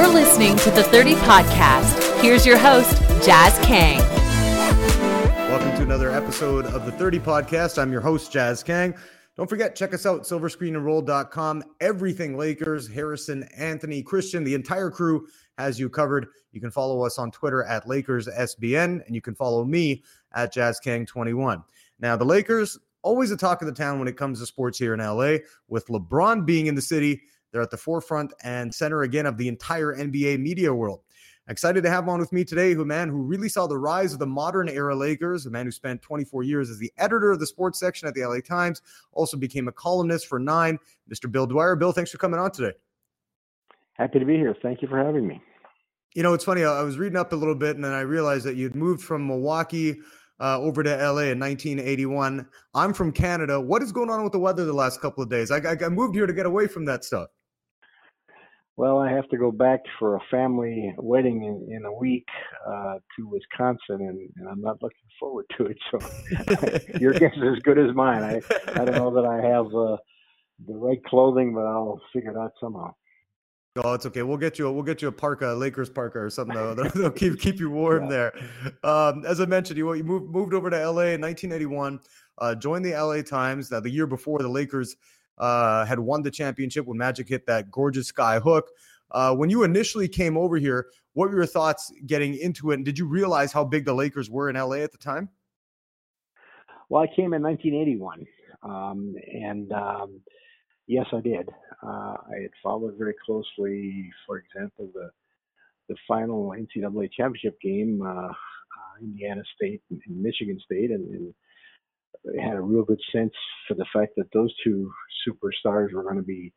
You're listening to the 30 Podcast. Here's your host, Jas Kang. Welcome to another episode of the 30 Podcast. I'm your host, Jas Kang. Don't forget, check us out, silverscreenandroll.com. Everything Lakers, Harrison, Anthony, Christian, the entire crew has you covered. You can follow us on Twitter at LakersSBN, and you can follow me at JasKang21. Now, the Lakers, always a talk of the town when it comes to sports here in LA. With LeBron being in the city, they're at the forefront and center again of the entire NBA media world. Excited to have on with me today, who man who really saw the rise of the modern era Lakers, a man who spent 24 years as the editor of the sports section at the LA Times, also became a columnist for Nine. Mr. Bill Dwyre. Bill, thanks for coming on today. Happy to be here. Thank you for having me. You know, it's funny. I was reading up a little bit, and then I realized that you'd moved from Milwaukee uh, over to LA in 1981. I'm from Canada. What is going on with the weather the last couple of days? I, I, I moved here to get away from that stuff. Well, I have to go back for a family wedding in, in a week uh, to Wisconsin, and, and, I'm not looking forward to it. So your guess is as good as mine. I, I don't know that I have uh, the right clothing, but I'll figure it out somehow. Oh, it's okay. We'll get you. A, we'll get you a parka, a Lakers parka, or something. They'll keep keep you warm yeah. there. Um, as I mentioned, you you moved moved over to LA in 1981. Uh, joined the LA Times. Uh, the year before, the Lakers uh, had won the championship when Magic hit that gorgeous sky hook. Uh, when you initially came over here, what were your thoughts getting into it? And did you realize how big the Lakers were in LA at the time? Well, I came in 1981, um, and um, yes, I did. Uh, I had followed very closely, for example, the the final NCAA championship game, uh, uh, Indiana State and, Michigan State, and, and had a real good sense for the fact that those two superstars were going to be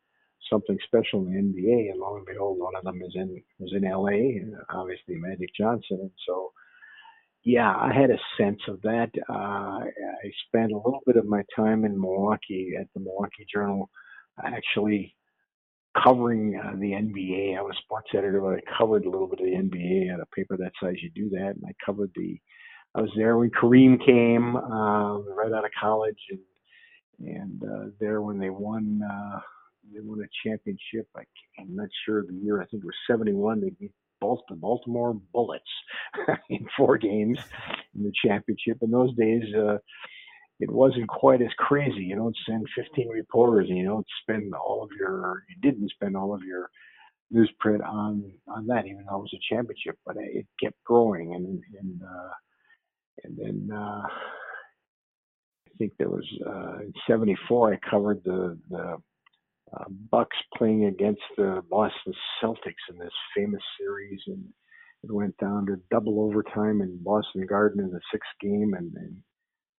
something special in the NBA. And lo and behold, one of them is in was in LA, and obviously Magic Johnson. And so, yeah, I had a sense of that. Uh, I spent a little bit of my time in Milwaukee at the Milwaukee Journal, actually covering uh, the NBA. I was sports editor, but I covered a little bit of the NBA at a paper that size. You do that, and I covered the I was there when Kareem came uh, right out of college, and and uh, there when they won uh, they won a championship. I, I'm not sure the year. I think it was '71. They beat the Baltimore Bullets in four games in the championship. In those days, uh, it wasn't quite as crazy. You don't send 15 reporters, and you don't spend all of your. You didn't spend all of your newsprint on on that, even though it was a championship. But it kept growing, and and uh, and then uh, I think there was uh, in '74 I covered the the uh, Bucks playing against the Boston Celtics in this famous series, and it went down to double overtime in Boston Garden in the sixth game, and, and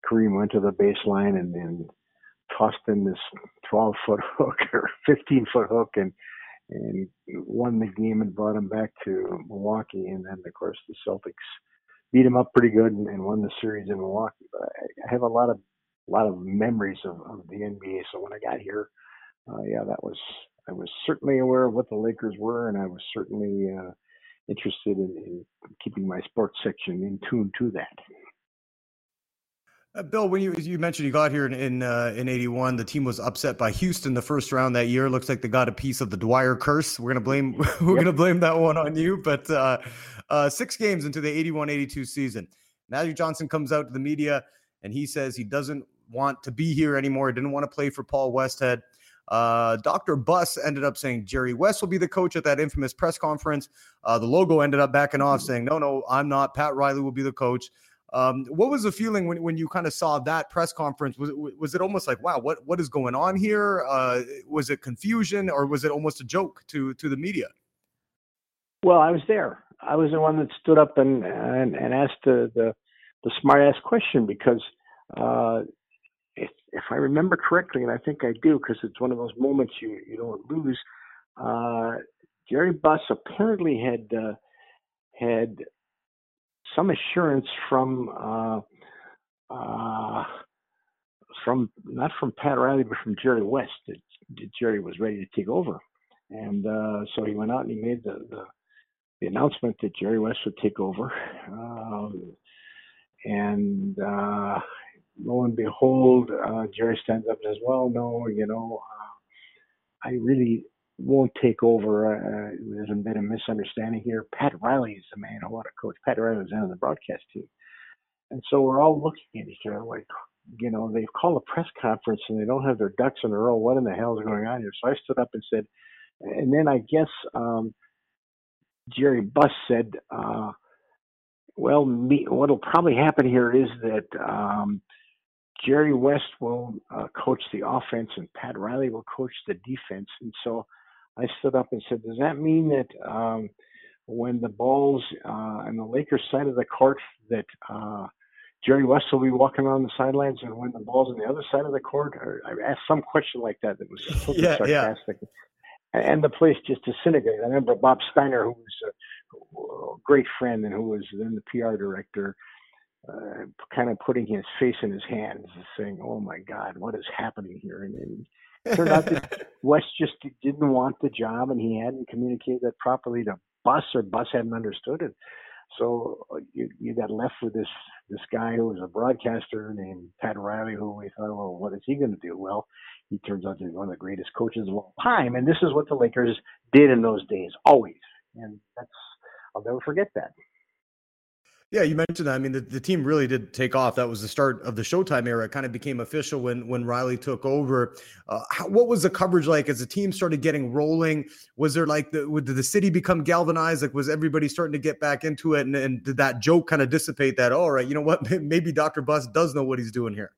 Kareem went to the baseline and, and tossed in this 12 foot hook or 15 foot hook and and won the game and brought him back to Milwaukee. And then, of course, the Celtics beat him up pretty good and, and won the series in Milwaukee. But I, I have a lot of a lot of memories of, of the NBA. So when I got here, uh, yeah, that was I was certainly aware of what the Lakers were, and I was certainly uh, interested in, in keeping my sports section in tune to that. Uh, Bill, when you you mentioned you got here in in, uh, in '81, the team was upset by Houston the first round that year. Looks like they got a piece of the Dwyre curse. We're gonna blame we're yep. gonna blame that one on you. But uh, uh, six games into the '81-'82 season, Magic Johnson comes out to the media and he says he doesn't want to be here anymore. He didn't want to play for Paul Westhead. Uh, Dr. Buss ended up saying Jerry West will be the coach at that infamous press conference. Uh, the logo ended up backing off, saying, "No, no, I'm not. Pat Riley will be the coach." Um, what was the feeling when, when you kind of saw that press conference? Was it, was it almost like, wow, what what is going on here? Uh, was it confusion or was it almost a joke to to the media? Well, I was there. I was the one that stood up and and, and asked the, the the smart ass question because uh, if, if I remember correctly, and I think I do, because it's one of those moments you you don't lose. Uh, Jerry Buss apparently had uh, had some assurance from uh, uh, from not from Pat Riley, but from Jerry West that, that Jerry was ready to take over, and uh, so he went out and he made the, the, the announcement that Jerry West would take over, um, and uh, lo and behold, uh, Jerry stands up and says, "Well, no, you know, uh, I really won't take over. Uh, there's been a misunderstanding here. Pat Riley is the man who ought to coach. Pat Riley was on the broadcast team. And so we're all looking at each other like, you know, they've called a press conference and they don't have their ducks in a row. What in the hell is going on here? So I stood up and said, and then I guess um, Jerry Buss said, uh, well, me, what'll probably happen here is that um, Jerry West will uh, coach the offense and Pat Riley will coach the defense. And so I stood up and said, does that mean that um, when the ball's uh, on the Lakers side of the court that uh, Jerry West will be walking around the sidelines and when the ball's on the other side of the court? Or I asked some question like that that was yeah, sarcastic. Yeah. And the place just disintegrated. I remember Bob Steiner, who was a great friend and who was then the PR director, uh, kind of putting his face in his hands and saying, "Oh my God, what is happening here?" And, and turned out that West just didn't want the job, and he hadn't communicated that properly to Buss, or Buss hadn't understood it. So uh, you, you got left with this this guy who was a broadcaster named Pat Riley, who we thought, well, what is he going to do? Well, he turns out to be one of the greatest coaches of all time, and this is what the Lakers did in those days, always. And that's I'll never forget that. Yeah, you mentioned that. I mean, the, the team really did take off. That was the start of the Showtime era. It kind of became official when when Riley took over. Uh, how, what was the coverage like as the team started getting rolling? Was there like the did the city become galvanized? Like was everybody starting to get back into it? And, and did that joke kind of dissipate? That all right, you know what? Maybe Dr. Buss does know what he's doing here.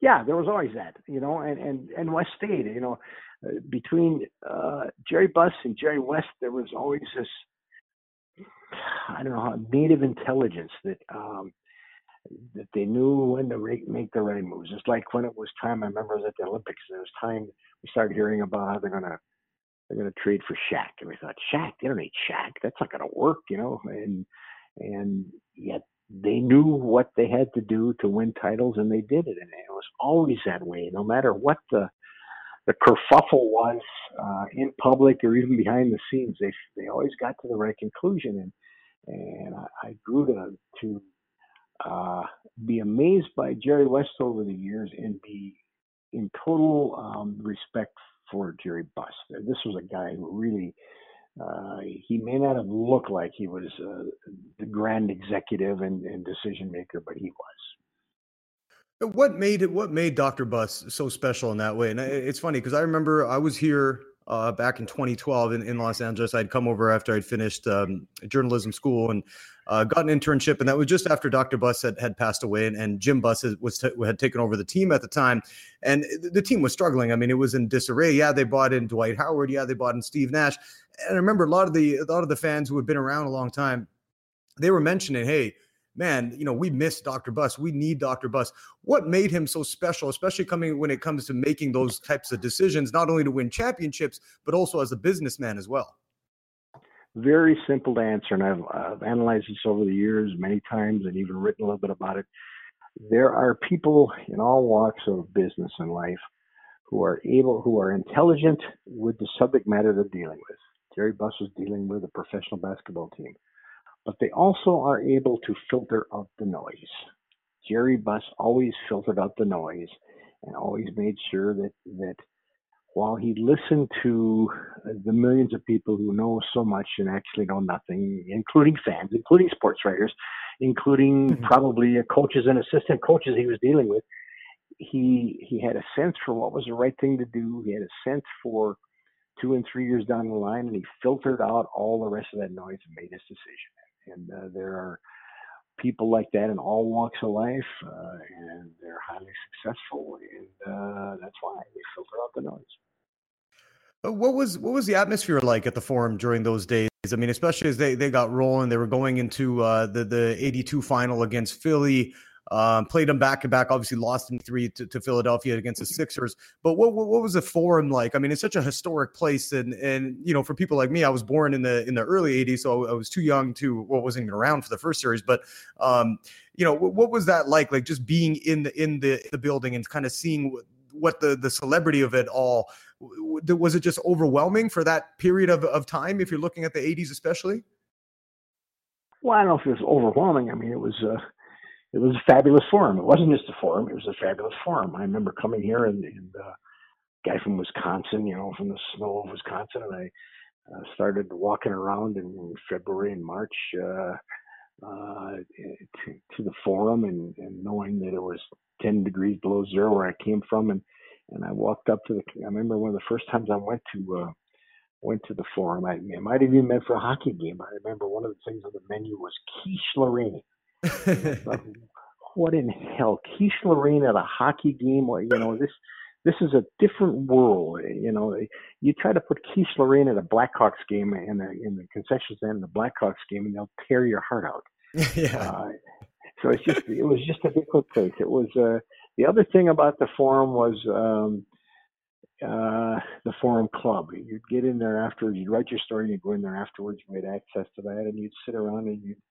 Yeah, there was always that, you know, and and and West State, you know, uh, between uh, Jerry Buss and Jerry West, there was always this I don't know, native intelligence that um, that they knew when to make the right moves. It's like when it was time. I remember at the Olympics. It was time we started hearing about how they're gonna they're gonna trade for Shaq, and we thought Shaq, they don't need Shaq. That's not gonna work, you know. And and yet they knew what they had to do to win titles, and they did it. And it was always that way, no matter what the the kerfuffle was uh, in public or even behind the scenes. They they always got to the right conclusion, and and I, I grew to to uh, be amazed by Jerry West over the years and be in total um, respect for Jerry Buss. This was a guy who really. Uh, he may not have looked like he was uh, the grand executive and, and decision maker, but he was. What made it? What made Dr. Buss so special in that way? And it's funny because I remember I was here uh, back in 2012 in, in Los Angeles. I'd come over after I'd finished um, journalism school and uh, got an internship, and that was just after Dr. Buss had, had passed away, and, and Jim Buss was t- had taken over the team at the time, and the team was struggling. I mean, it was in disarray. Yeah, they bought in Dwight Howard. Yeah, they bought in Steve Nash, and I remember a lot of the a lot of the fans who had been around a long time, they were mentioning, hey man, you know, we miss Dr. Buss. We need Dr. Buss. What made him so special, especially coming when it comes to making those types of decisions, not only to win championships, but also as a businessman as well? Very simple to answer, and I've, I've analyzed this over the years many times and even written a little bit about it. There are people in all walks of business and life who are able, who are intelligent with the subject matter they're dealing with. Jerry Buss was dealing with a professional basketball team but they also are able to filter out the noise. Jerry Buss always filtered out the noise and always made sure that that while he listened to the millions of people who know so much and actually know nothing, including fans, including sports writers, including mm-hmm. probably coaches and assistant coaches he was dealing with, he he had a sense for what was the right thing to do. He had a sense for two and three years down the line, and he filtered out all the rest of that noise and made his decision and uh, there are people like that in all walks of life, uh, and they're highly successful, and uh, that's why they filter out the noise. What was what was the atmosphere like at the forum during those days? I mean, especially as they, they got rolling, they were going into uh, the the '82 final against Philly. Um, played them back to back. Obviously, lost in three to, to, Philadelphia against the Sixers. But what, what, what was the forum like? I mean, it's such a historic place, and and you know, for people like me, I was born in the in the early '80s, so I was too young to what well, wasn't even around for the first series. But um, you know, what, what was that like? Like just being in the in the the building and kind of seeing what the the celebrity of it all was. It just overwhelming for that period of of time. If you're looking at the '80s, especially. Well, I don't know if it was overwhelming. I mean, it was. Uh it was a fabulous forum. It wasn't just a forum; it was a fabulous forum. I remember coming here and, and uh, guy from Wisconsin, you know, from the snow of Wisconsin, and I uh, started walking around in February and March uh, uh, to, to the forum, and, and knowing that it was 10 degrees below zero where I came from, and and I walked up to the. I remember one of the first times I went to uh, went to the forum. I, I might have even been for a hockey game. I remember one of the things on the menu was quiche Lorraine. what in hell, quiche Lorraine at a hockey game? Well, you know this this is a different world. You know, you try to put quiche Lorraine at a Blackhawks game in the in the concession stand in the Blackhawks game, and they'll tear your heart out. yeah. Uh, so it's just it was just a different place. It was uh, the other thing about the forum was um, uh, the forum club. You'd get in there afterwards. You'd write your story. You'd go in there afterwards. You had access to that, and you'd sit around and you'd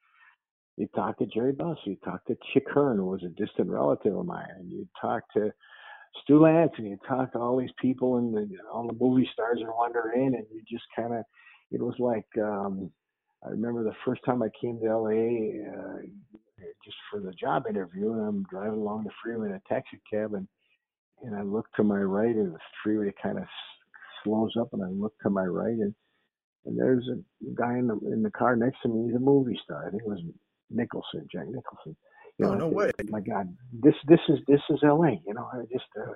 you'd talk to Jerry Buss. You'd talk to Chick Hearn, who was a distant relative of mine, and you'd talk to Stu Lantz, and you'd talk to all these people and the, all the movie stars and wander in, and you just kind of. It was like um, I remember the first time I came to LA uh, just for the job interview, and I'm driving along the freeway in a taxi cab, and and I look to my right, and the freeway kind of slows up, and I look to my right, and and there's a guy in the in the car next to me. He's a movie star. I think it was Nicholson, Jack Nicholson. You know, oh, no way. My God, this this is this is L.A. You know, I just uh,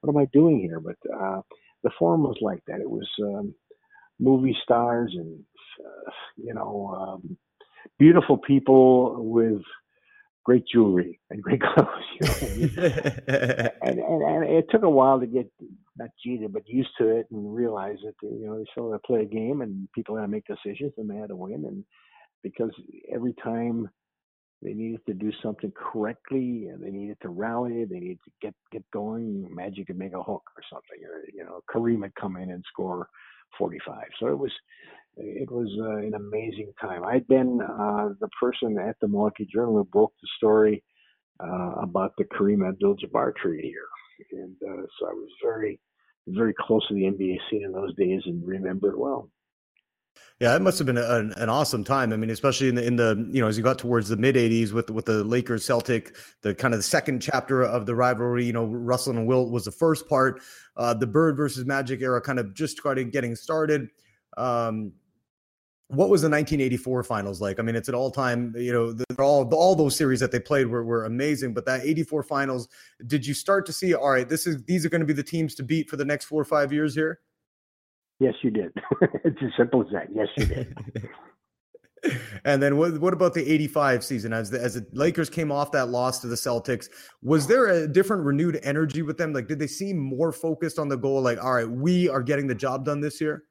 what am I doing here? But uh, the forum was like that. It was um, movie stars and uh, you know um, beautiful people with great jewelry and great clothes. You know? and, and, and it took a while to get not cheated, but used to it and realize that you know they still had to play a game and people had to make decisions and they had to win. And because every time they needed to do something correctly and they needed to rally, they needed to get get going. Magic could make a hook or something, or you know, Kareem would come in and score 45. So it was it was uh, an amazing time. I'd been uh, the person at the Milwaukee Journal who broke the story uh, about the Kareem Abdul-Jabbar trade here, and uh, so I was very, very close to the NBA scene in those days and remember it well. Yeah, it must have been an, an awesome time. I mean, especially in the in the you know as you got towards the mid '80s with with the Lakers Celtic, the kind of the second chapter of the rivalry. You know, Russell and Wilt was the first part. Uh, the Bird versus Magic era kind of just started getting started. Um, what was the 1984 finals like? I mean, it's an all-time. You know, all all those series that they played were were amazing. But that 84 finals, did you start to see? All right, this is these are going to be the teams to beat for the next four or five years here. Yes, you did. it's as simple as that. Yes, you did. and then what, what about the 85 season as the, as the Lakers came off that loss to the Celtics was there a different renewed energy with them like did they seem more focused on the goal like all right we are getting the job done this year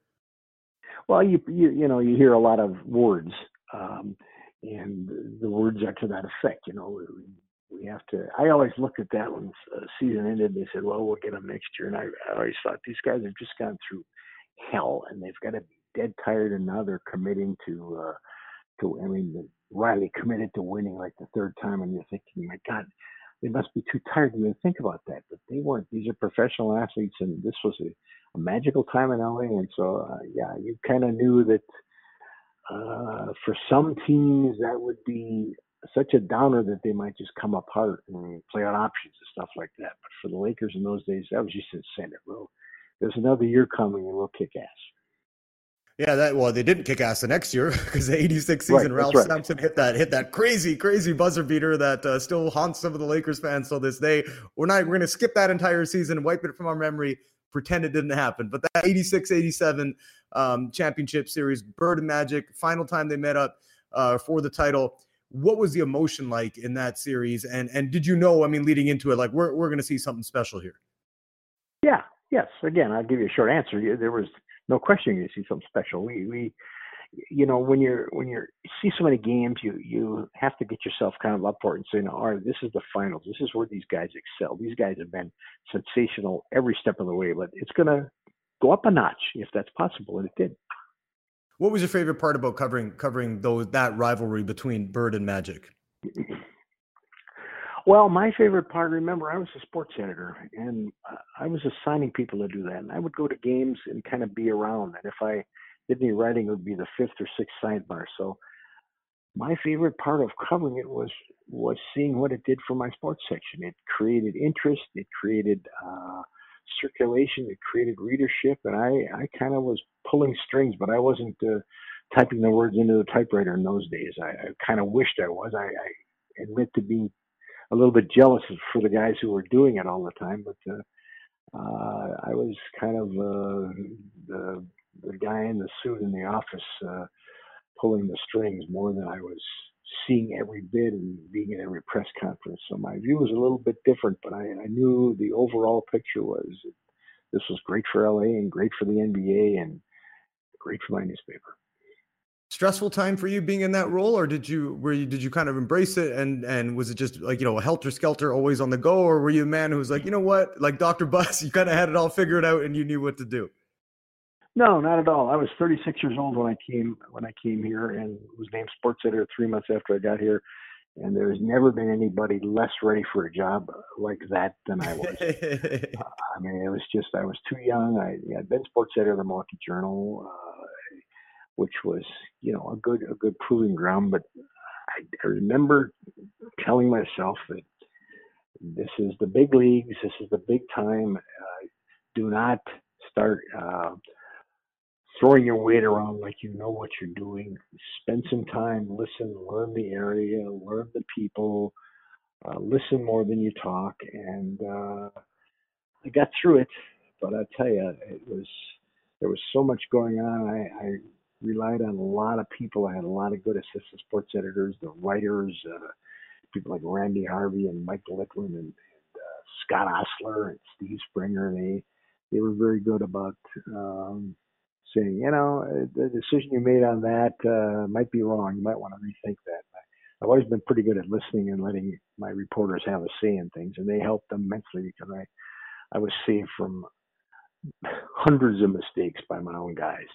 well you you, you know you hear a lot of words um, and the words are to that effect you know we, we have to I always looked at that when the season ended they said well we'll get them next year and I, I always thought these guys have just gone through hell, and they've got to be dead tired, and now they're committing to uh, to. I mean, Riley committed to winning like the third time, and you're thinking, my God, they must be too tired to even think about that. But they weren't. These are professional athletes, and this was a, a magical time in LA. And so, uh, yeah, you kind of knew that uh, for some teams that would be such a downer that they might just come apart and play on options and stuff like that. But for the Lakers in those days, that was just incentive. Well, there's another year coming and we'll kick ass. Yeah, that well, they didn't kick ass the next year because the '86 season, right, Ralph right. Sampson hit that hit that crazy, crazy buzzer beater that uh, still haunts some of the Lakers fans till this day. We're not we're going to skip that entire season and wipe it from our memory, pretend it didn't happen. But that '86-'87 um, championship series, Bird and Magic, final time they met up uh, for the title. What was the emotion like in that series? And and did you know? I mean, leading into it, like we're we're going to see something special here. Yes, again, I'll give you a short answer. There was no question you see something special. We, we, you know, when you're when you're you see so many games, you you have to get yourself kind of up for it and say, no, all right, this is the finals. This is where these guys excel. These guys have been sensational every step of the way, but it's gonna go up a notch if that's possible, and it did. What was your favorite part about covering covering those that rivalry between Bird and Magic? Well, my favorite part, remember, I was a sports editor and I was assigning people to do that. And I would go to games and kind of be around. And if I did any writing, it would be the fifth or sixth sidebar. So my favorite part of covering it was was seeing what it did for my sports section. It created interest. It created uh, circulation. It created readership, and I I kind of was pulling strings, but I wasn't uh, typing the words into the typewriter in those days. I, I kind of wished I was. I, I admit to being a little bit jealous for the guys who were doing it all the time, but uh, uh, I was kind of uh, the the guy in the suit in the office uh, pulling the strings more than I was seeing every bit and being at every press conference. So my view was a little bit different, but I, I knew the overall picture was this was great for LA and great for the NBA and great for my newspaper stressful time for you being in that role or did you were you did you kind of embrace it and and was it just like you know a helter skelter always on the go or were you a man who was like you know what like dr buss you kind of had it all figured out and you knew what to do no not at all i was 36 years old when i came when i came here and was named sports editor three months after i got here and there's never been anybody less ready for a job like that than I was. uh, I mean, it was just I was too young. I had been sports editor of the Milwaukee Journal. Uh, which was you know a good a good proving ground. But I, I remember telling myself that this is the big leagues, this is the big time. Uh, do not start uh, throwing your weight around like you know what you're doing. Spend some time, listen, learn the area, learn the people, uh, listen more than you talk, and uh, I got through it. But I tell you, it was there was so much going on. I, I relied on a lot of people. I had a lot of good assistant sports editors, the writers, uh, people like Randy Harvey and Mike Littwin and, and uh, Scott Ostler and Steve Springer. They they were very good about um, saying, you know, uh, the decision you made on that uh, might be wrong. You might want to rethink that. I've always been pretty good at listening and letting my reporters have a say in things, and they helped immensely because I I was saved from hundreds of mistakes by my own guys.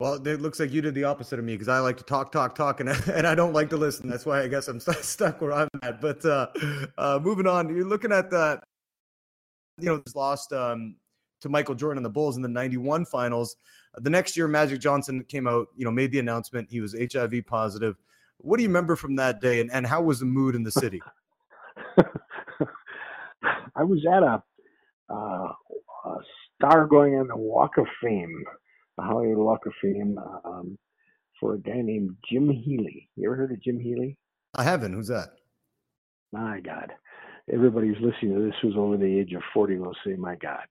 Well, it looks like you did the opposite of me because I like to talk, talk, talk, and and I don't like to listen. That's why I guess I'm st- stuck where I'm at. But uh, uh, moving on, you're looking at that. You know, this lost um, to Michael Jordan and the Bulls in the '91 Finals. The next year, Magic Johnson came out. You know, made the announcement he was HIV positive. What do you remember from that day, and, and how was the mood in the city? I was at a, uh, a star going on the Walk of Fame the Hollywood Walk of Fame um, for a guy named Jim Healy. You ever heard of Jim Healy? I haven't. Who's that? My God. Everybody who's listening to this who's over the age of 40 will say, my God.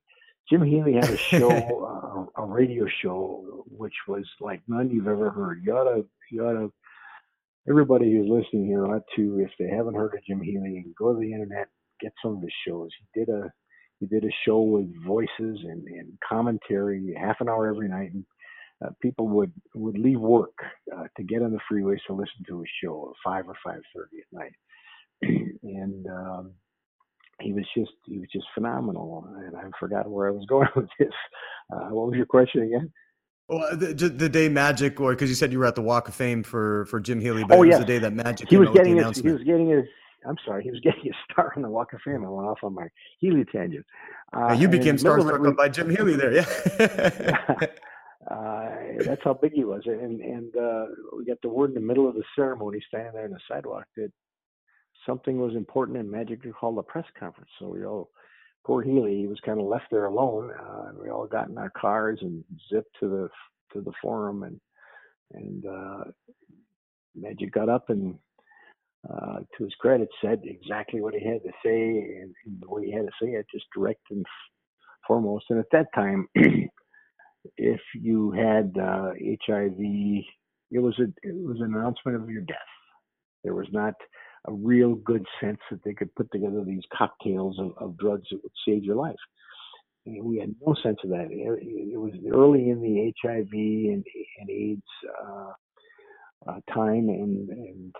Jim Healy had a show, uh, a radio show, which was like none you've ever heard. You ought to, you ought to, everybody who's listening here ought to, if they haven't heard of Jim Healy, go to the internet, get some of his shows. He did a he did a show with voices and, and commentary, half an hour every night, and uh, people would would leave work uh, to get on the freeways to listen to his show at five or five thirty at night, and um, he was just he was just phenomenal. And I forgot where I was going with this. Uh, what was your question again? Well, the, the day Magic, or because you said you were at the Walk of Fame for for Jim Healy, but oh, it was the day that Magic. He was getting his, he was getting his I'm sorry, he was getting a star on the Walk of Fame. I went off on my Healy tangent. Uh, you became starstruck by Jim Healy there, yeah. uh, that's how big he was, and and uh, we got the word in the middle of the ceremony, standing there on the sidewalk, that something was important and Magic to call a press conference. So we all, poor Healy, he was kind of left there alone. Uh, we all got in our cars and zipped to the to the forum, and and uh, Magic got up and uh, to his credit, said exactly what he had to say, and, and the way he had to say it, just direct and foremost. And at that time, if you had uh, HIV, it was a it was an announcement of your death. There was not a real good sense that they could put together these cocktails of, of drugs that would save your life. And we had no sense of that. It, it was early in the HIV and, and AIDS uh, uh, time, and, and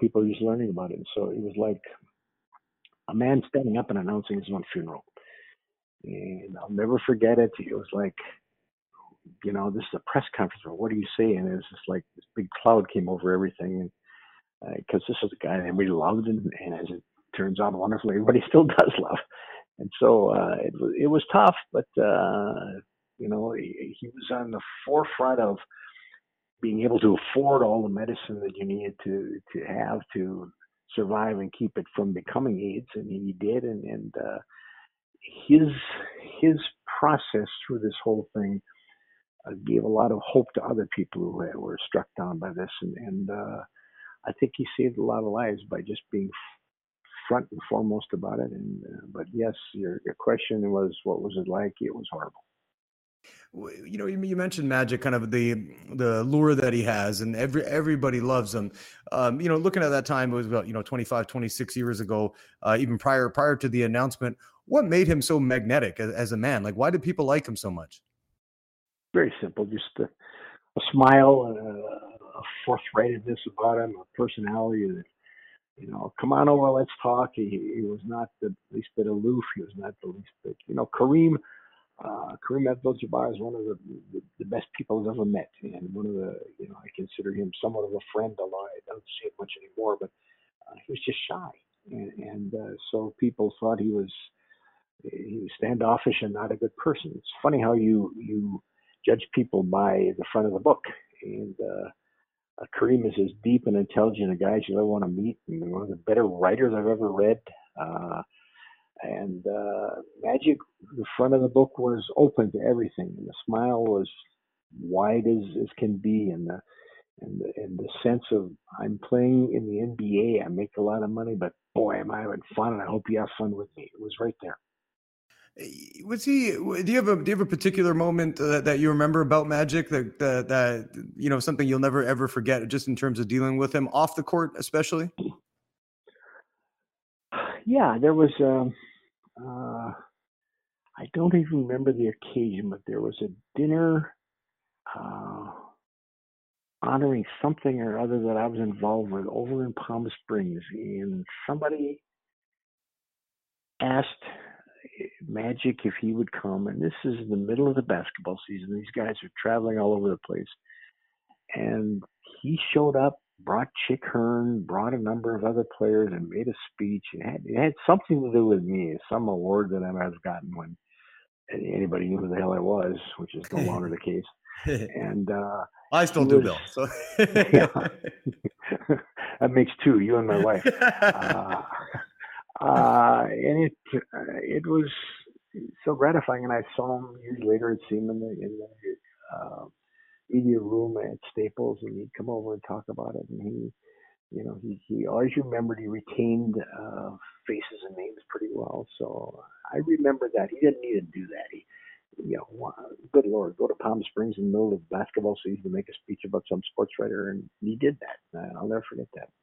people just learning about it. So it was like a man standing up and announcing his own funeral. And I'll never forget it. It was like, you know, this is a press conference. What do you say? And it was just like this big cloud came over everything. Because uh, this is a guy that everybody loved, and, and as it turns out, wonderfully, everybody still does love. And so uh, it was it was tough, but uh, you know, he, he was on the forefront of being able to afford all the medicine that you needed to to have to survive and keep it from becoming AIDS, and he did, and and uh, his his process through this whole thing uh, gave a lot of hope to other people who were struck down by this, and, and uh, I think he saved a lot of lives by just being front and foremost about it. And uh, but yes, your, your question was, what was it like? It was horrible you know you mentioned magic kind of the the lure that he has and every everybody loves him. Um, you know looking at that time it was about you know 25 26 years ago uh, even prior prior to the announcement what made him so magnetic as, as, a man? Like why did people like him so much? Very simple just a, a smile a, a forthrightedness about him a personality that you know come on over let's talk. He, he was not the least bit aloof he was not the least bit you know kareem uh, Kareem Abdul-Jabbar is one of the, the, the, best people I've ever met, and one of the you know I consider him somewhat of a friend. Although I don't see him much anymore, but uh, he was just shy, and, and uh, so people thought he was he was standoffish and not a good person. It's funny how you you judge people by the front of the book, and uh, uh, Kareem is as deep and intelligent a guy as you ever want to meet, and one of the better writers I've ever read. Uh, and uh, Magic, the front of the book was open to everything, and the smile was wide as, as can be, and the and the, and the sense of I'm playing in the NBA, I make a lot of money, but boy, am I having fun, and I hope you have fun with me. It was right there. Eh, was he? Do you have a do you have a particular moment uh, that you remember about Magic that, that that you know something you'll never ever forget, just in terms of dealing with him off the court, especially? Yeah, there was. Um, uh, I don't even remember the occasion, but there was a dinner uh, honoring something or other that I was involved with over in Palm Springs, and somebody asked Magic if he would come, and this is the middle of the basketball season. These guys are traveling all over the place, and he showed up brought Chick Hearn, brought a number of other players, and made a speech. It had, it had something to do with me, some award that I might have gotten when anybody knew who the hell I was, which is no longer the case. And uh, I still do, was, Bill. So that makes two, you and my wife. Uh, uh, and it it was so gratifying. And I saw him years later. Seen him in the, in the uh, media room at Staples, and he'd come over and talk about it. And he, you know, he he always remembered. He retained uh, faces and names pretty well. So I remember that. He didn't need to do that. He, you know, good lord, go to Palm Springs in the middle of basketball season to make a speech about some sports writer, and he did that. I'll never forget that.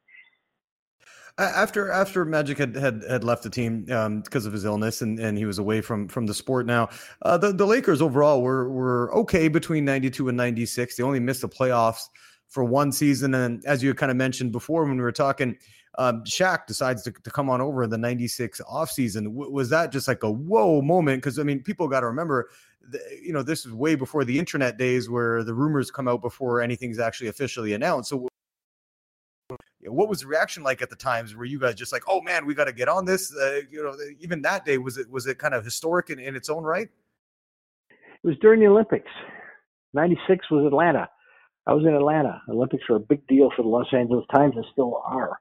After after Magic had had, had left the team um, because of his illness and, and he was away from from the sport now, uh, the the Lakers overall were were okay between ninety two and ninety six. They only missed the playoffs for one season, and as you kind of mentioned before when we were talking, um, Shaq decides to, to come on over in the ninety six offseason. W- was that just like a whoa moment? Because I mean, people got to remember. you know, this is way before the internet days where the rumors come out before anything's actually officially announced. So what was the reaction like at the times? Were you guys just like, "Oh man, we got to get on this"? Uh, you know, even that day was it was it kind of historic in, in its own right? It was during the Olympics. '96 was Atlanta. I was in Atlanta. Olympics were a big deal for the Los Angeles Times and still are.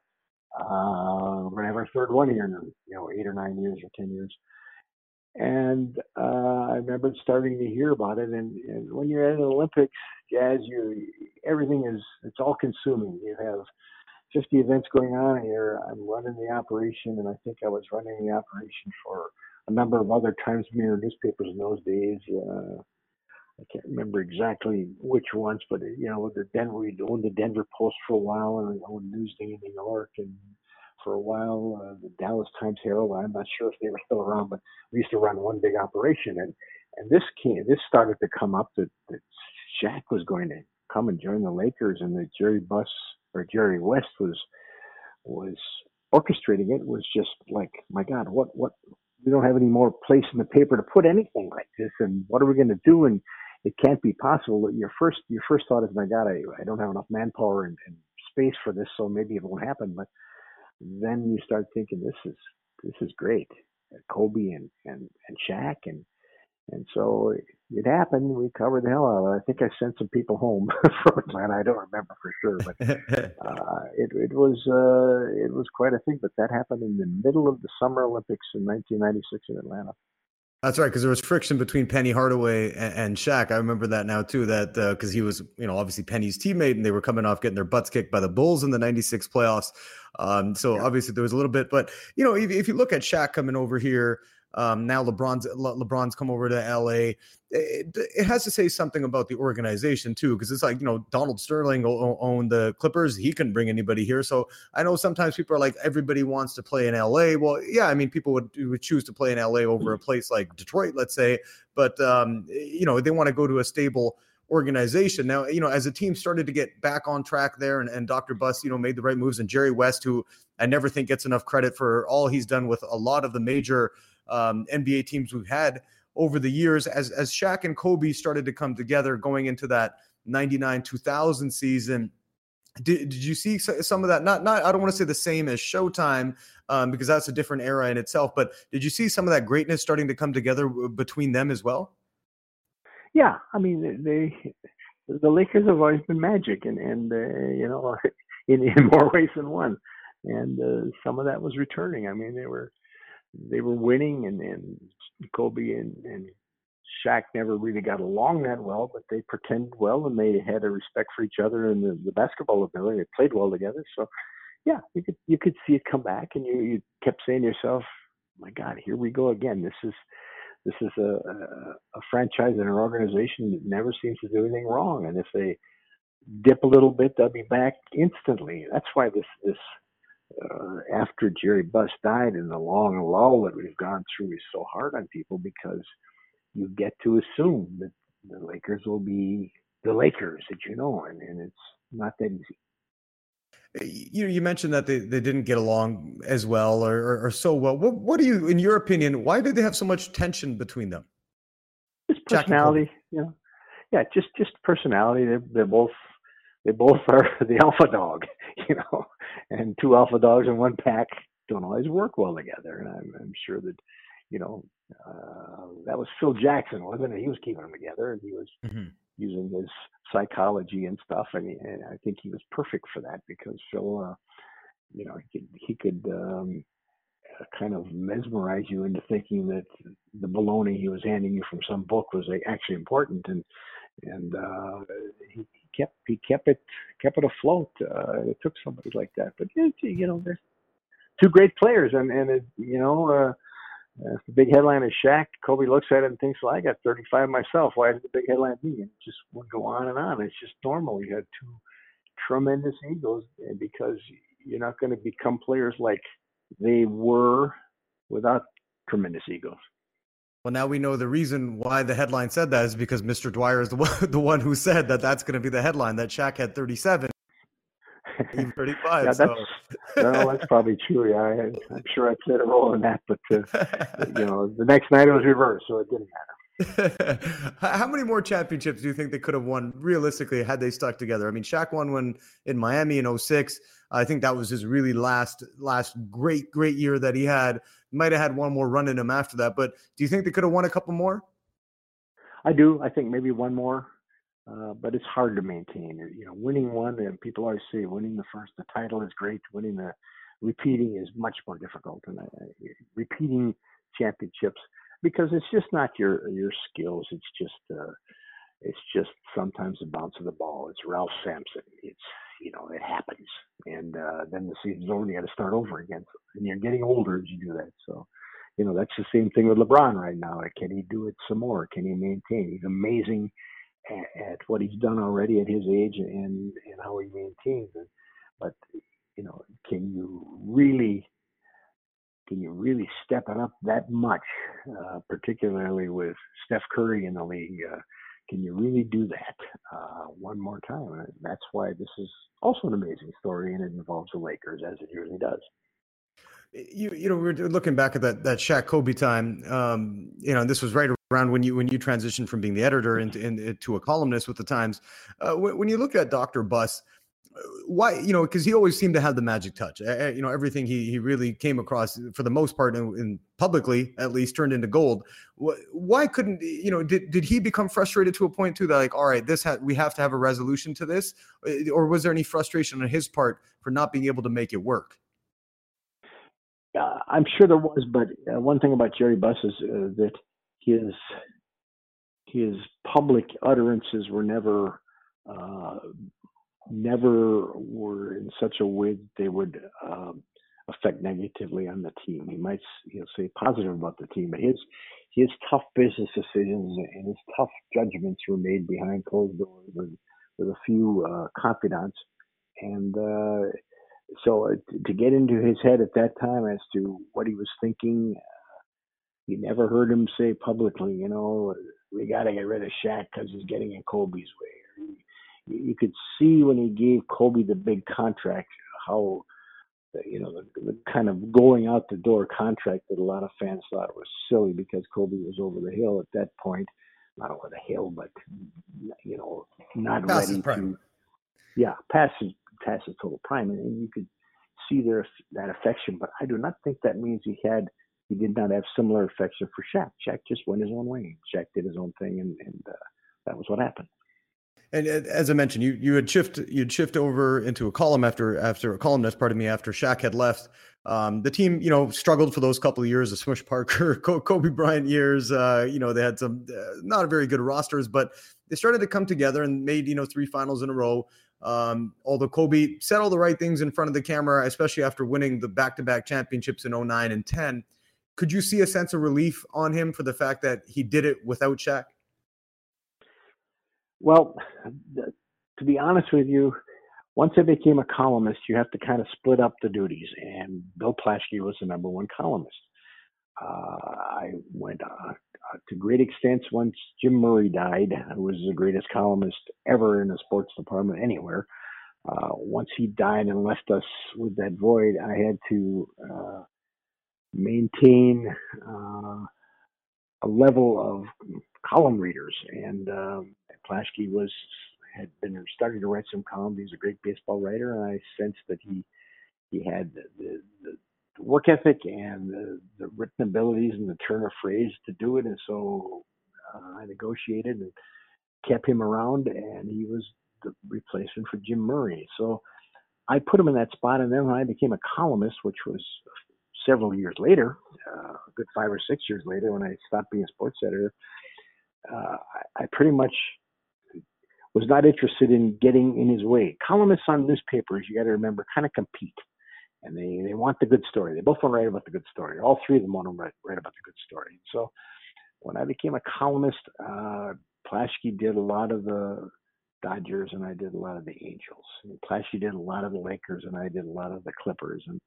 Uh, we're gonna have our third one here in you know eight or nine years or ten years. And uh, I remember starting to hear about it. And, and when you're at an Olympics, Jas, you everything is it's all consuming. You have 50 events going on here. I'm running the operation, and I think I was running the operation for a number of other Times Mirror newspapers in those days. Uh, I can't remember exactly which ones, but you know, the Denver, we owned the Denver Post for a while, and we owned Newsday in New York, and for a while uh, the Dallas Times Herald. I'm not sure if they were still around, but we used to run one big operation, and and this came, this started to come up that that Shaq was going to come and join the Lakers, and that Jerry Buss or Jerry West was was orchestrating it was just like, my God, what what we don't have any more place in the paper to put anything like this, and what are we going to do? And it can't be possible. that Your first your first thought is, my God, I, I don't have enough manpower and, and space for this, so maybe it won't happen. But then you start thinking, this is this is great. Kobe and and and Shaq and and so it happened. We covered the hell out of it. I think I sent some people home from Atlanta. I don't remember for sure, but uh, it, it was uh, it was quite a thing. But that happened in the middle of the Summer Olympics in 1996 in Atlanta. That's right, because there was friction between Penny Hardaway and, and Shaq. I remember that now too. That because uh, he was, you know, obviously Penny's teammate, and they were coming off getting their butts kicked by the Bulls in the '96 playoffs. Um, so yeah. obviously there was a little bit, but you know, if, if you look at Shaq coming over here, um, now LeBron's Le, LeBron's come over to LA. It, it, has to say something about the organization too, because it's like you know Donald Sterling owned the Clippers. He couldn't bring anybody here. So I know sometimes people are like everybody wants to play in LA. Well, yeah, I mean people would would choose to play in LA over a mm-hmm. place like Detroit, let's say. But um, you know they want to go to a stable organization. Now, you know, as a team started to get back on track there and, and Dr. Buss, you know, made the right moves and Jerry West, who I never think gets enough credit for all he's done with a lot of the major um, NBA teams we've had over the years as as Shaq and Kobe started to come together going into that 99 2000 season. Did, did you see some of that? Not not I don't want to say the same as Showtime um, because that's a different era in itself. But did you see some of that greatness starting to come together between them as well? Yeah, I mean they the Lakers have always been magic, and and uh, you know in in more ways than one, and uh, some of that was returning. I mean they were they were winning, and, and Kobe and, and Shaq never really got along that well, but they pretended well and they had a respect for each other and the, the basketball ability. They played well together. So, yeah, you could you could see it come back, and you you kept saying to yourself, "My God, here we go again. This is." This is a, a, a franchise and an organization that never seems to do anything wrong, and if they dip a little bit, they'll be back instantly. That's why this this uh, after Jerry Buss died and the long lull that we've gone through is so hard on people because you get to assume that the Lakers will be the Lakers that you know, and, and it's not that easy. You you mentioned that they, they didn't get along as well or, or, or so well. What, what do you, in your opinion, why did they have so much tension between them? Just personality, you know. Yeah, just just personality. They're, they're both they both are the alpha dog, you know, and two alpha dogs in one pack don't always work well together. And I'm, I'm sure that, you know, uh, that was Phil Jackson, wasn't it? He was keeping them together, and he was mm-hmm. using his psychology and stuff, and, he, and I think he was perfect for that because Phil, uh, you know, he could he could um, kind of mesmerize you into thinking that the baloney he was handing you from some book was actually important, and and uh, he, kept he kept it kept it afloat. Uh, it took somebody like that, but you know, there's two great players, and and it, you know, uh, if the big headline is Shaq, Kobe looks at it and thinks, "Well, I got 35 myself. Why is the big headline me?" And it just would go on and on. It's just normal. You had two tremendous egos, and because you're not going to become players like they were without tremendous egos. Well, now we know the reason why the headline said that is because Mr. Dwyre is the one, the one who said that that's going to be the headline that Shaq had 37. 35. yeah, so. that's, no, that's probably true. Yeah, I, am sure I played a role in that, but uh, you know, the next night it was reversed, so it didn't matter. How many more championships do you think they could have won realistically had they stuck together? I mean, Shaq won one in Miami in 06. I think that was his really last last great great year that he had. Might have had one more run in him after that, but do you think they could have won a couple more? I do. I think maybe one more, uh, but it's hard to maintain. You know, winning one, and people always say winning the first, the title is great. Winning the repeating is much more difficult, and uh, repeating championships because it's just not your your skills. It's just uh, it's just sometimes the bounce of the ball. It's Ralph Sampson. It's you know, it happens. And uh, then the season's over and you got to start over again. And you're getting older as you do that. So, you know, that's the same thing with LeBron right now. Can he do it some more? Can he maintain? He's amazing at, at what he's done already at his age and, and how he maintains it. But, you know, can you really can you really step it up that much, uh, particularly with Steph Curry in the league? Uh, can you really do that uh, one more time? And that's why this is also an amazing story, and it involves the Lakers as it usually does. You you know we are looking back at that that Shaq Kobe time. Um, you know, this was right around when you when you transitioned from being the editor into, into a columnist with the Times. Uh, when, when, you look at Dr. Buss, why you know because he always seemed to have the magic touch you know everything he he really came across for the most part in, in publicly at least turned into gold. Why couldn't you know did, did he become frustrated to a point too that like all right this ha- we have to have a resolution to this uh, or was there any frustration on his part for not being able to make it work? Uh, i'm sure there was but uh, one thing about jerry buss is uh, that his his public utterances were never uh, never were in such a way that they would um, affect negatively on the team. He might say positive about the team, but his his tough business decisions and his tough judgments were made behind closed doors with, with a few uh, confidants. And uh, so uh, to get into his head at that time as to what he was thinking, uh, you never heard him say publicly, you know, we got to get rid of Shaq because he's getting in Kobe's way. You, could see when he gave Kobe the big contract how you know, the, the, kind of going out the door contract that a lot of fans thought was silly because Kobe was over the hill at that point, not over the hill, but you know, not past ready to, yeah, past his, past his total prime, and, and you could see there that affection. But I do not think that means he had he did not have similar affection for Shaq. Shaq just went his own way. Shaq did his own thing, and, and uh, that was what happened. And as I mentioned, you you had shift you'd shift over into a column after after a columnist, pardon me, after Shaq had left. Um, the team, you know, struggled for those couple of years, the Smush Parker, Kobe Bryant years. Uh, you know, they had some uh, not very good rosters, but they started to come together and made you know three finals in a row. Um, although Kobe said all the right things in front of the camera, especially after winning the back-to-back championships in 09 and 10, could you see a sense of relief on him for the fact that he did it without Shaq? Well, to be honest with you, once I became a columnist, you have to kind of split up the duties. And Bill Plaschke was the number one columnist. Uh, I went uh, to great extents once Jim Murray died, who was the greatest columnist ever in the sports department anywhere. Uh, once he died and left us with that void, I had to uh, maintain uh, a level of column readers, and um, Plaschke was had been starting to write some columns. He's a great baseball writer, and I sensed that he he had the, the, the work ethic and the, the, written abilities and the turn of phrase to do it. And so uh, I negotiated and kept him around, and he was the replacement for Jim Murray. So I put him in that spot, and then when I became a columnist, which was several years later, uh, a good five or six years later, when I stopped being a sports editor, uh, I, I pretty much was not interested in getting in his way. Columnists on newspapers, you got to remember, kind of compete, and they they want the good story. They both want to write about the good story. All three of them want to write, write about the good story. So when I became a columnist, uh, Plaschke did a lot of the Dodgers, and I did a lot of the Angels. And Plaschke did a lot of the Lakers, and I did a lot of the Clippers. And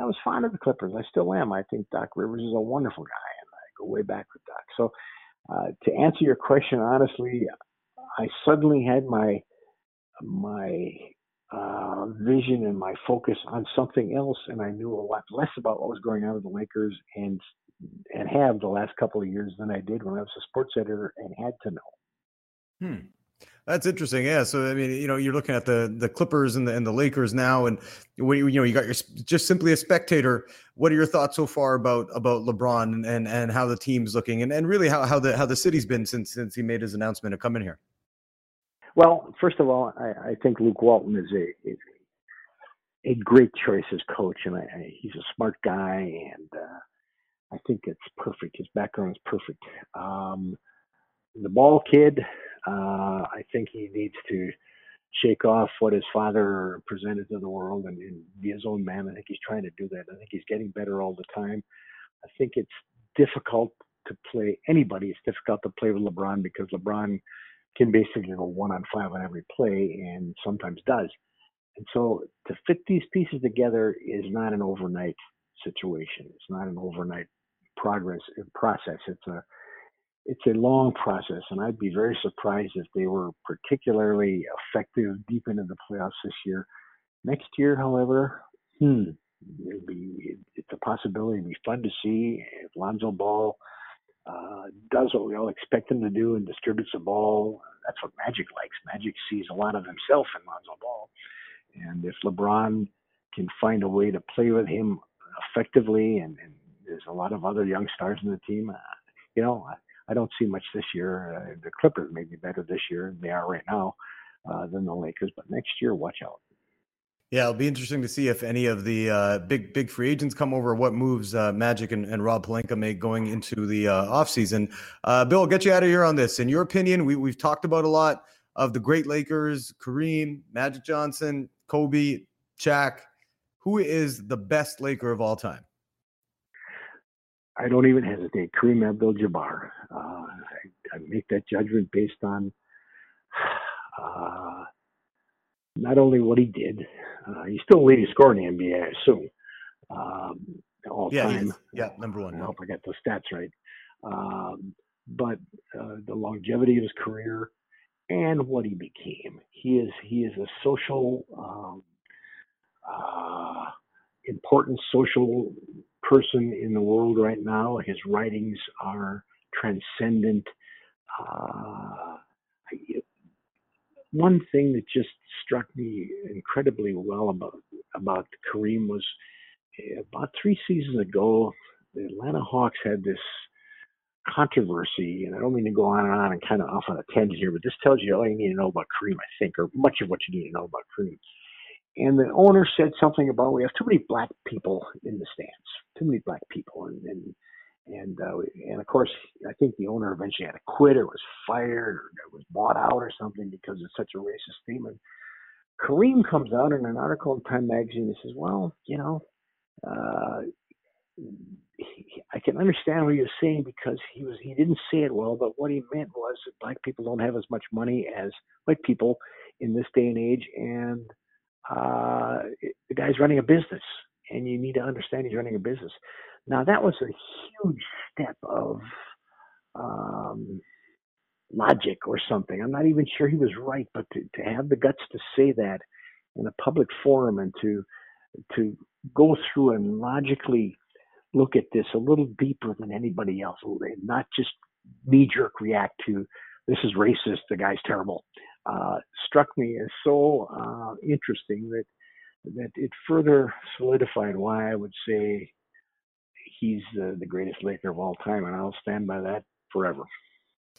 I was fond of the Clippers. I still am. I think Doc Rivers is a wonderful guy, and I go way back with Doc. So uh, to answer your question honestly, I suddenly had my my uh, vision and my focus on something else, and I knew a lot less about what was going on with the Lakers and and have the last couple of years than I did when I was a sports editor and had to know. Hmm. That's interesting. Yeah. So I mean, you know, you're looking at the the Clippers and the and the Lakers now, and when you, you know you got your just simply a spectator. What are your thoughts so far about about LeBron and and, how the team's looking, and, and really how, how the how the city's been since since he made his announcement of coming here? Well, first of all, I, I think Luke Walton is a a great choice as coach, and I, I, he's a smart guy, and uh, I think it's perfect. His background is perfect. Um, the ball kid, uh, I think he needs to shake off what his father presented to the world and, and be his own man. I think he's trying to do that. I think he's getting better all the time. I think it's difficult to play anybody. It's difficult to play with LeBron because LeBron can basically go one on five on every play and sometimes does. And so to fit these pieces together is not an overnight situation. It's not an overnight progress process. It's a it's a long process, and I'd be very surprised if they were particularly effective deep into the playoffs this year. Next year, however, hmm, it'll be it's a possibility. It'll be fun to see if Lonzo Ball uh, does what we all expect him to do and distributes the ball. That's what Magic likes. Magic sees a lot of himself in Lonzo Ball, and if LeBron can find a way to play with him effectively, and, and there's a lot of other young stars in the team, uh, you know, I, I, don't see much this year. Uh, the Clippers may be better this year than they are right now uh, than the Lakers, but next year, watch out. Yeah, it'll be interesting to see if any of the uh, big big free agents come over. What moves uh, Magic and, and, Rob Pelinka make going into the uh, offseason. Uh, Bill, I'll get you out of here on this. In your opinion, we, we've talked about a lot of the great Lakers: Kareem, Magic Johnson, Kobe, Shaq. Who is the best Laker of all time? I don't even hesitate. Kareem Abdul-Jabbar. Uh, I, I, make that judgment based on uh, not only what he did, uh, he's still leading scorer in the NBA, I assume. Um, all yeah, time. Yeah, number one. I hope I got those stats right. Um, but uh, the longevity of his career and what he became. He is he is a social, um, uh, important social person in the world right now. His writings are transcendent. Uh, one thing that just struck me incredibly well about about Kareem was eh, about three seasons ago, the Atlanta Hawks had this controversy, and I don't mean to go on and on and kind of off on a tangent here, but this tells you all you need to know about Kareem, I think, or much of what you need to know about Kareem. And the owner said something about we have too many black people in the stands, too many black people, and and and uh, and of course, I think the owner eventually had to quit or was fired or was bought out or something because it's such a racist theme. And Kareem comes out in an article in Time magazine and says, "Well, you know, uh, I can understand what he was saying because he was he didn't say it well, but what he meant was that black people don't have as much money as white people in this day and age, and uh, the guy's running a business, and you need to understand he's running a business." Now that was a huge step of um, logic or something. I'm not even sure he was right, but to, to have the guts to say that in a public forum and to to go through and logically look at this a little deeper than anybody else, not just knee jerk react to this is racist, the guy's terrible, uh, struck me as so uh, interesting that that it further solidified why I would say he's uh, the greatest Laker of all time, and I'll stand by that forever.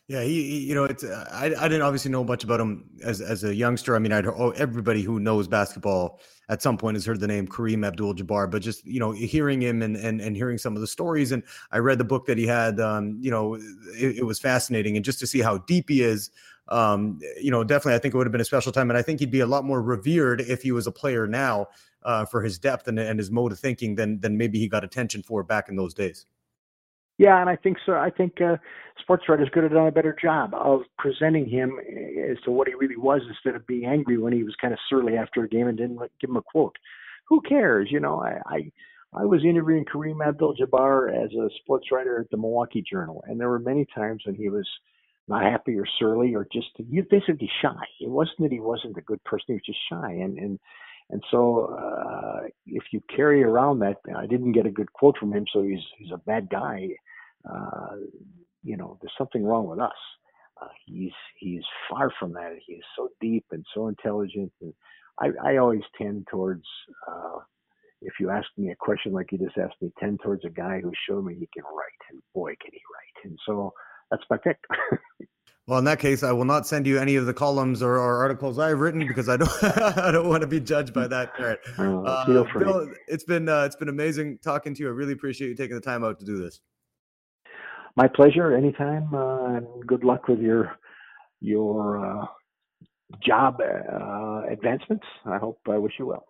Yeah, he, he, you know, it's I, I didn't obviously know much about him as as a youngster. I mean, I'd oh, everybody who knows basketball at some point has heard the name Kareem Abdul-Jabbar, but just you know, hearing him and and and hearing some of the stories, and I read the book that he had. Um, you know, it, it was fascinating, and just to see how deep he is. Um, you know, definitely, I think it would have been a special time, and I think he'd be a lot more revered if he was a player now uh, for his depth and, and his mode of thinking than than maybe he got attention for back in those days. Yeah, and I think so. I think uh, sports writers could have done a better job of presenting him as to what he really was instead of being angry when he was kind of surly after a game and didn't give him a quote. Who cares? You know, I I, I was interviewing Kareem Abdul-Jabbar as a sports writer at the Milwaukee Journal, and there were many times when he was not happy or surly or just he basically shy. It wasn't that he wasn't a good person; he was just shy, and and and so, uh, if you carry around that, I didn't get a good quote from him, so he's he's a bad guy. Uh, you know, there's something wrong with us. Uh, he's he's far from that. He is so deep and so intelligent. And I, I always tend towards, uh, if you ask me a question like you just asked me, tend towards a guy who showed me he can write, and boy, can he write. And so that's my pick. Well, in that case, I will not send you any of the columns or, or articles I've written because I don't I don't want to be judged by that. Right. Oh, uh, Bill, it's been uh, it's been amazing talking to you. I really appreciate you taking the time out to do this. My pleasure. Anytime. Uh, and good luck with your your uh, job uh, advancements. I hope I wish you well.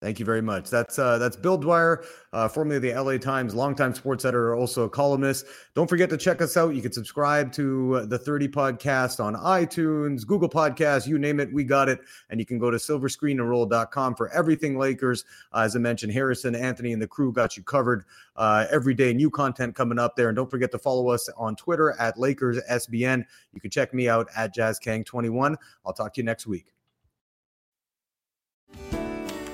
Thank you very much. That's uh, that's Bill Dwyre, uh, formerly the LA Times, longtime sports editor, also a columnist. Don't forget to check us out. You can subscribe to uh, the 30 podcast on iTunes, Google Podcasts, you name it, we got it. And you can go to silverscreenandroll.com for everything Lakers. Uh, as I mentioned, Harrison, Anthony, and the crew got you covered uh, every day. New content coming up there. And don't forget to follow us on Twitter at Lakers SBN. You can check me out at JasKang21. I'll talk to you next week.